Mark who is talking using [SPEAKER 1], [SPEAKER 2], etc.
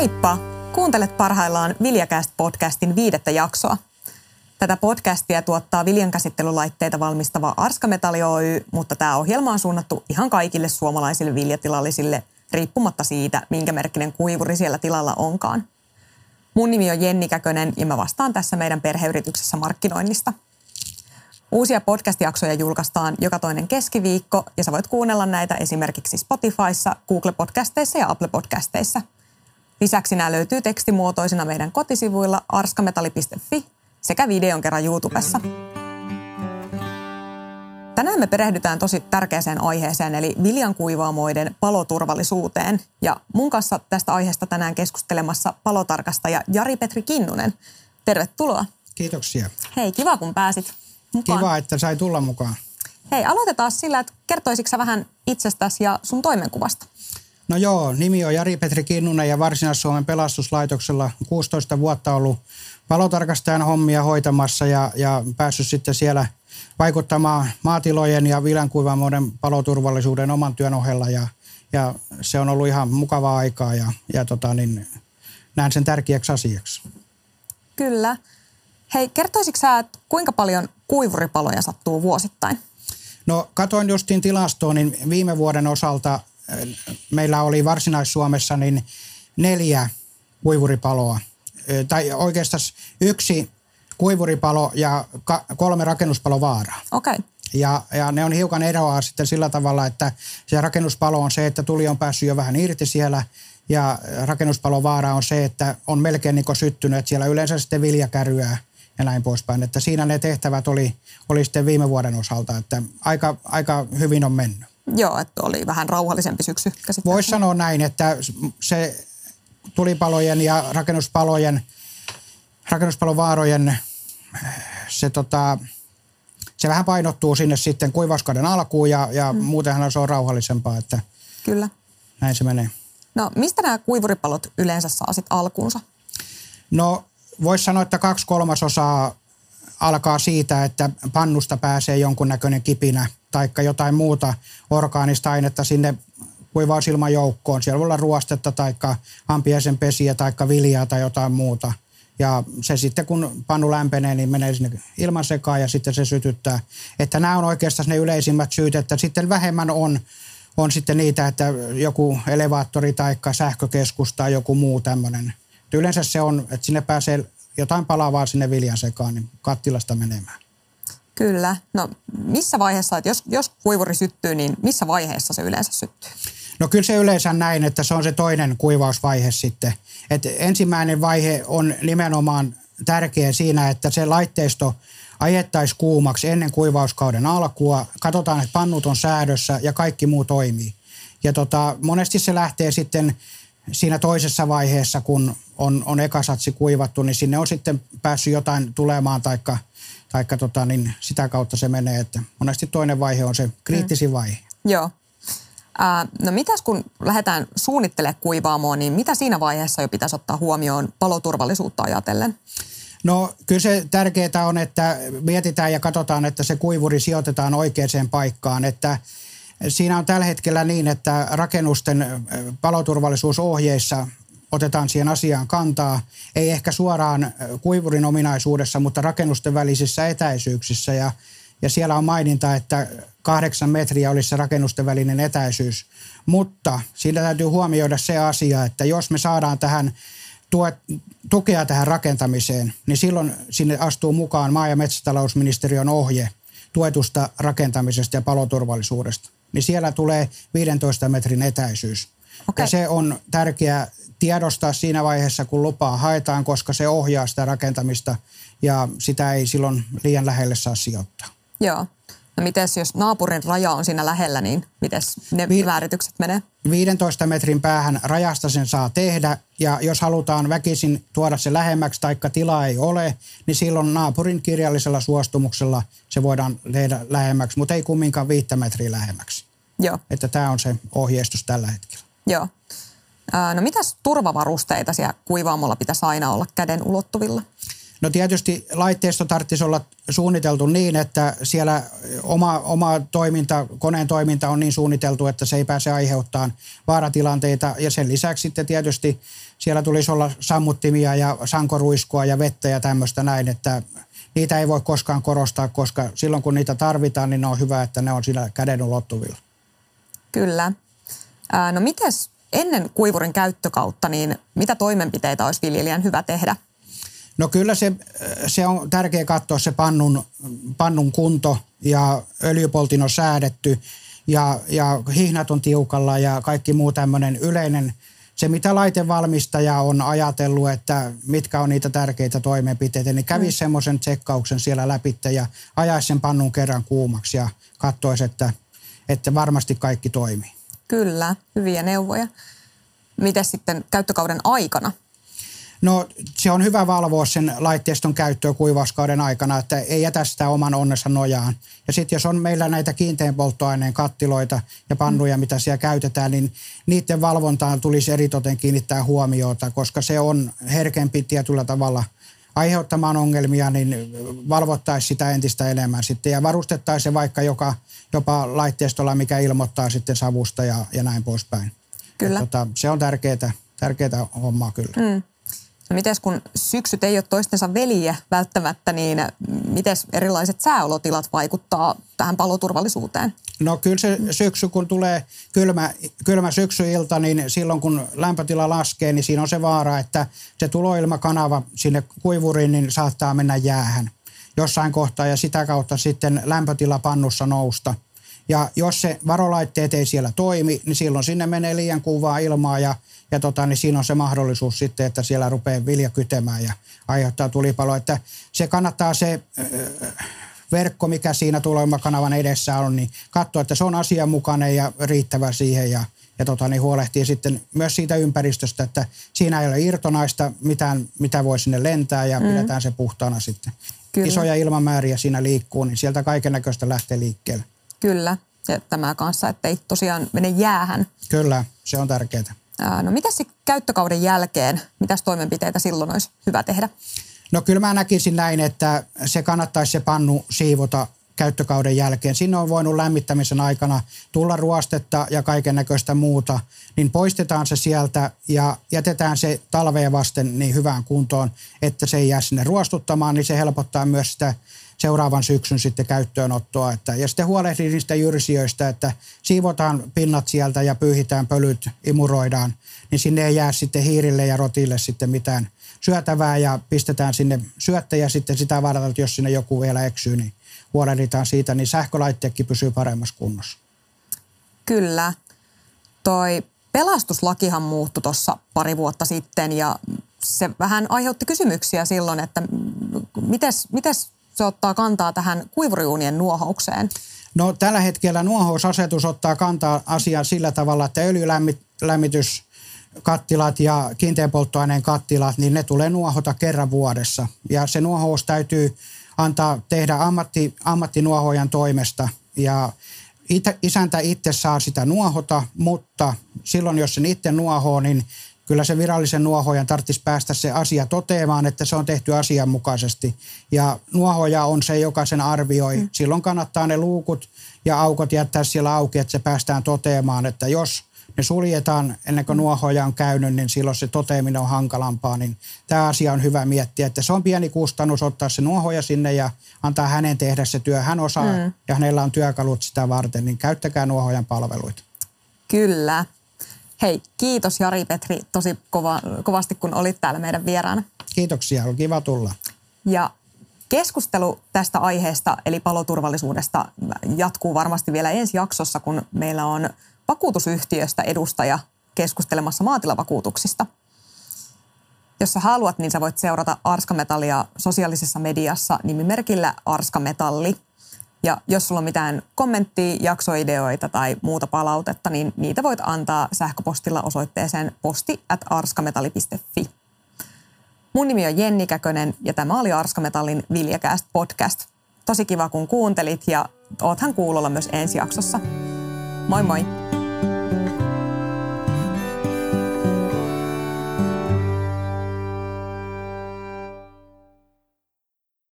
[SPEAKER 1] Heippa! Kuuntelet parhaillaan Viljakäst-podcastin viidettä jaksoa. Tätä podcastia tuottaa viljankäsittelylaitteita valmistava Arska Metalli Oy, mutta tämä ohjelma on suunnattu ihan kaikille suomalaisille viljatilallisille, riippumatta siitä, minkä merkkinen kuivuri siellä tilalla onkaan. Mun nimi on Jenni Käkönen ja mä vastaan tässä meidän perheyrityksessä markkinoinnista. Uusia podcast-jaksoja julkaistaan joka toinen keskiviikko ja sä voit kuunnella näitä esimerkiksi Spotifyssa, Google Podcasteissa ja Apple Podcasteissa. Lisäksi nämä löytyy tekstimuotoisina meidän kotisivuilla arskametalli.fi sekä videon kerran YouTubessa. Tänään me perehdytään tosi tärkeäseen aiheeseen, eli viljankuivaamoiden paloturvallisuuteen. Ja mun kanssa tästä aiheesta tänään keskustelemassa palotarkastaja Jari-Petri Kinnunen. Tervetuloa.
[SPEAKER 2] Kiitoksia.
[SPEAKER 1] Hei, kiva kun pääsit mukaan.
[SPEAKER 2] Kiva, että sai tulla mukaan.
[SPEAKER 1] Hei, aloitetaan sillä, että kertoisitko vähän itsestäsi ja sun toimenkuvasta?
[SPEAKER 2] No joo, nimi on Jari-Petri Kinnunen ja Varsinais-Suomen pelastuslaitoksella 16 vuotta ollut palotarkastajan hommia hoitamassa ja, ja päässyt sitten siellä vaikuttamaan maatilojen ja viljankuivaamoiden paloturvallisuuden oman työn ohella ja, ja se on ollut ihan mukavaa aikaa ja, ja tota niin, näen sen tärkeäksi asiaksi.
[SPEAKER 1] Kyllä. Hei, kertoisitko sä, että kuinka paljon kuivuripaloja sattuu vuosittain?
[SPEAKER 2] No katoin justiin tilastoon, niin viime vuoden osalta meillä oli Varsinais-Suomessa niin neljä kuivuripaloa. Tai oikeastaan yksi kuivuripalo ja kolme rakennuspalovaaraa.
[SPEAKER 1] Okei. Okay.
[SPEAKER 2] Ja, ja ne on hiukan eroa sitten sillä tavalla, että se rakennuspalo on se, että tuli on päässyt jo vähän irti siellä ja rakkennuspalovaara on se, että on melkein niin syttynyt, että siellä yleensä sitten viljakäryää ja näin poispäin. Että siinä ne tehtävät oli, oli sitten viime vuoden osalta, että aika, aika hyvin on mennyt.
[SPEAKER 1] Joo, että oli vähän rauhallisempi syksy
[SPEAKER 2] Voisi sanoa näin, että se tulipalojen ja rakennuspalojen, rakennuspalovaarojen se, tota, se vähän painottuu sinne sitten kuivauskauden alkuun ja, ja mm. muutenhan se on rauhallisempaa, että
[SPEAKER 1] Kyllä.
[SPEAKER 2] näin se menee.
[SPEAKER 1] No mistä nämä kuivuripalot yleensä saa sitten alkuunsa?
[SPEAKER 2] No voisi sanoa, että kaksi kolmasosaa alkaa siitä, että pannusta pääsee jonkunnäköinen kipinä tai jotain muuta orgaanista ainetta sinne kuivausilman joukkoon. Siellä voi olla ruostetta tai ampiaisen pesiä tai viljaa tai jotain muuta. Ja se sitten kun pannu lämpenee, niin menee sinne ilman sekaan ja sitten se sytyttää. Että nämä on oikeastaan ne yleisimmät syyt, että sitten vähemmän on, on sitten niitä, että joku elevaattori tai sähkökeskus tai joku muu tämmöinen. Yleensä se on, että sinne pääsee jotain palavaa sinne viljan sekaan, niin kattilasta menemään.
[SPEAKER 1] Kyllä. No missä vaiheessa, että jos, jos kuivuri syttyy, niin missä vaiheessa se yleensä syttyy?
[SPEAKER 2] No kyllä se yleensä näin, että se on se toinen kuivausvaihe sitten. Et ensimmäinen vaihe on nimenomaan tärkeä siinä, että se laitteisto ajettaisiin kuumaksi ennen kuivauskauden alkua. Katsotaan, että pannut on säädössä ja kaikki muu toimii. Ja tota, monesti se lähtee sitten siinä toisessa vaiheessa, kun on, on ekasatsi kuivattu, niin sinne on sitten päässyt jotain tulemaan taikka, taikka tota, niin sitä kautta se menee. Että monesti toinen vaihe on se kriittisin mm. vaihe.
[SPEAKER 1] Joo. Ää, no mitäs kun lähdetään suunnittelemaan kuivaamoon, niin mitä siinä vaiheessa jo pitäisi ottaa huomioon paloturvallisuutta ajatellen?
[SPEAKER 2] No kyllä se tärkeää on, että mietitään ja katsotaan, että se kuivuri sijoitetaan oikeaan paikkaan. Että siinä on tällä hetkellä niin, että rakennusten paloturvallisuusohjeissa otetaan siihen asiaan kantaa, ei ehkä suoraan kuivurin ominaisuudessa, mutta rakennusten välisissä etäisyyksissä. Ja, ja siellä on maininta, että kahdeksan metriä olisi se rakennusten välinen etäisyys. Mutta siinä täytyy huomioida se asia, että jos me saadaan tähän tuet, tukea tähän rakentamiseen, niin silloin sinne astuu mukaan maa- ja metsätalousministeriön ohje tuetusta rakentamisesta ja paloturvallisuudesta. Niin siellä tulee 15 metrin etäisyys. Okay. Ja se on tärkeää tiedostaa siinä vaiheessa, kun lupaa haetaan, koska se ohjaa sitä rakentamista ja sitä ei silloin liian lähelle saa sijoittaa.
[SPEAKER 1] Joo. No mites jos naapurin raja on siinä lähellä, niin miten ne Vi- määritykset menee?
[SPEAKER 2] 15 metrin päähän rajasta sen saa tehdä ja jos halutaan väkisin tuoda se lähemmäksi taikka tilaa ei ole, niin silloin naapurin kirjallisella suostumuksella se voidaan tehdä lähemmäksi, mutta ei kumminkaan viittä metriä lähemmäksi.
[SPEAKER 1] Joo.
[SPEAKER 2] Että tämä on se ohjeistus tällä hetkellä.
[SPEAKER 1] Joo. No mitäs turvavarusteita siellä kuivaamolla pitäisi aina olla käden ulottuvilla?
[SPEAKER 2] No tietysti laitteisto tarvitsisi olla suunniteltu niin, että siellä oma, oma toiminta, koneen toiminta on niin suunniteltu, että se ei pääse aiheuttamaan vaaratilanteita. Ja sen lisäksi sitten tietysti siellä tulisi olla sammuttimia ja sankoruiskua ja vettä ja tämmöistä näin, että niitä ei voi koskaan korostaa, koska silloin kun niitä tarvitaan, niin on hyvä, että ne on siinä käden ulottuvilla.
[SPEAKER 1] Kyllä. No mites ennen kuivurin käyttökautta, niin mitä toimenpiteitä olisi viljelijän hyvä tehdä?
[SPEAKER 2] No kyllä se, se on tärkeä katsoa se pannun, pannun kunto ja öljypoltin on säädetty ja, ja hihnat on tiukalla ja kaikki muu tämmöinen yleinen, se mitä laitevalmistaja on ajatellut, että mitkä on niitä tärkeitä toimenpiteitä, niin kävisi mm. semmoisen tsekkauksen siellä läpi ja ajaisi sen pannun kerran kuumaksi ja katsoisi, että, että varmasti kaikki toimii.
[SPEAKER 1] Kyllä, hyviä neuvoja. Miten sitten käyttökauden aikana?
[SPEAKER 2] No se on hyvä valvoa sen laitteiston käyttöä kuivauskauden aikana, että ei jätä sitä oman onnensa nojaan. Ja sitten jos on meillä näitä kiinteän polttoaineen kattiloita ja pannuja, mitä siellä käytetään, niin niiden valvontaan tulisi eritoten kiinnittää huomiota, koska se on herkempi tietyllä tavalla aiheuttamaan ongelmia, niin valvottaisiin sitä entistä enemmän sitten ja varustettaisiin se vaikka joka, jopa laitteistolla, mikä ilmoittaa sitten savusta ja, ja näin poispäin. Kyllä. tota, se on tärkeää, tärkeää hommaa kyllä. Mm.
[SPEAKER 1] No mites kun syksyt ei ole toistensa veliä välttämättä, niin miten erilaiset sääolotilat vaikuttaa tähän paloturvallisuuteen?
[SPEAKER 2] No kyllä se syksy, kun tulee kylmä, kylmä syksyilta, niin silloin kun lämpötila laskee, niin siinä on se vaara, että se tuloilmakanava sinne kuivuriin niin saattaa mennä jäähän jossain kohtaa ja sitä kautta sitten lämpötila pannussa nousta. Ja jos se varolaitteet ei siellä toimi, niin silloin sinne menee liian kuvaa ilmaa ja ja tota, niin siinä on se mahdollisuus sitten, että siellä rupeaa vilja kytemään ja aiheuttaa tulipalo. Että se kannattaa se verkko, mikä siinä tuloimakanavan edessä on, niin katsoa, että se on asianmukainen ja riittävä siihen ja, ja tota, niin huolehtii sitten myös siitä ympäristöstä, että siinä ei ole irtonaista mitään, mitä voi sinne lentää ja mm. pidetään se puhtaana sitten. Kyllä. Isoja ilmamääriä siinä liikkuu, niin sieltä kaiken näköistä lähtee liikkeelle.
[SPEAKER 1] Kyllä, ja tämä kanssa, että ei tosiaan mene jäähän.
[SPEAKER 2] Kyllä, se on tärkeää.
[SPEAKER 1] No mitä käyttökauden jälkeen, mitä toimenpiteitä silloin olisi hyvä tehdä?
[SPEAKER 2] No kyllä mä näkisin näin, että se kannattaisi se pannu siivota käyttökauden jälkeen. Sinne on voinut lämmittämisen aikana tulla ruostetta ja kaiken näköistä muuta, niin poistetaan se sieltä ja jätetään se talveen vasten niin hyvään kuntoon, että se ei jää sinne ruostuttamaan, niin se helpottaa myös sitä seuraavan syksyn sitten käyttöönottoa. Että, ja sitten huolehtii niistä jyrsijöistä, että siivotaan pinnat sieltä ja pyyhitään pölyt, imuroidaan, niin sinne ei jää sitten hiirille ja rotille sitten mitään syötävää ja pistetään sinne syöttäjä sitten sitä varten, että jos sinne joku vielä eksyy, niin huolehditaan siitä, niin sähkölaitteetkin pysyy paremmassa kunnossa.
[SPEAKER 1] Kyllä. Toi pelastuslakihan muuttui tuossa pari vuotta sitten ja se vähän aiheutti kysymyksiä silloin, että mites, mites se ottaa kantaa tähän kuivuriuunien nuohoukseen?
[SPEAKER 2] No tällä hetkellä nuohousasetus ottaa kantaa asiaan sillä tavalla, että öljylämmitys kattilat ja kiinteän polttoaineen kattilat, niin ne tulee nuohota kerran vuodessa. Ja se nuohous täytyy antaa tehdä ammatti, ammattinuohojan toimesta. Ja isäntä itse saa sitä nuohota, mutta silloin jos sen itse nuohoo, niin kyllä se virallisen nuohojan tarvitsisi päästä se asia toteamaan, että se on tehty asianmukaisesti. Ja nuohoja on se, joka sen arvioi. Mm. Silloin kannattaa ne luukut ja aukot jättää siellä auki, että se päästään toteamaan, että jos ne suljetaan ennen kuin mm. nuohoja on käynyt, niin silloin se toteaminen on hankalampaa. Niin tämä asia on hyvä miettiä, että se on pieni kustannus ottaa se nuohoja sinne ja antaa hänen tehdä se työ. Hän osaa mm. ja hänellä on työkalut sitä varten, niin käyttäkää nuohojan palveluita.
[SPEAKER 1] Kyllä. Hei, kiitos Jari Petri tosi kova, kovasti, kun olit täällä meidän vieraana.
[SPEAKER 2] Kiitoksia, on kiva tulla.
[SPEAKER 1] Ja keskustelu tästä aiheesta, eli paloturvallisuudesta, jatkuu varmasti vielä ensi jaksossa, kun meillä on vakuutusyhtiöstä edustaja keskustelemassa maatilavakuutuksista. Jos sä haluat, niin sä voit seurata Arskametallia sosiaalisessa mediassa nimimerkillä Arskametalli – ja jos sulla on mitään kommenttia, jaksoideoita tai muuta palautetta, niin niitä voit antaa sähköpostilla osoitteeseen posti at arskametalli.fi. Mun nimi on Jenni Käkönen ja tämä oli Arskametallin Viljacast podcast. Tosi kiva kun kuuntelit ja oothan kuulolla myös ensi jaksossa. Moi moi!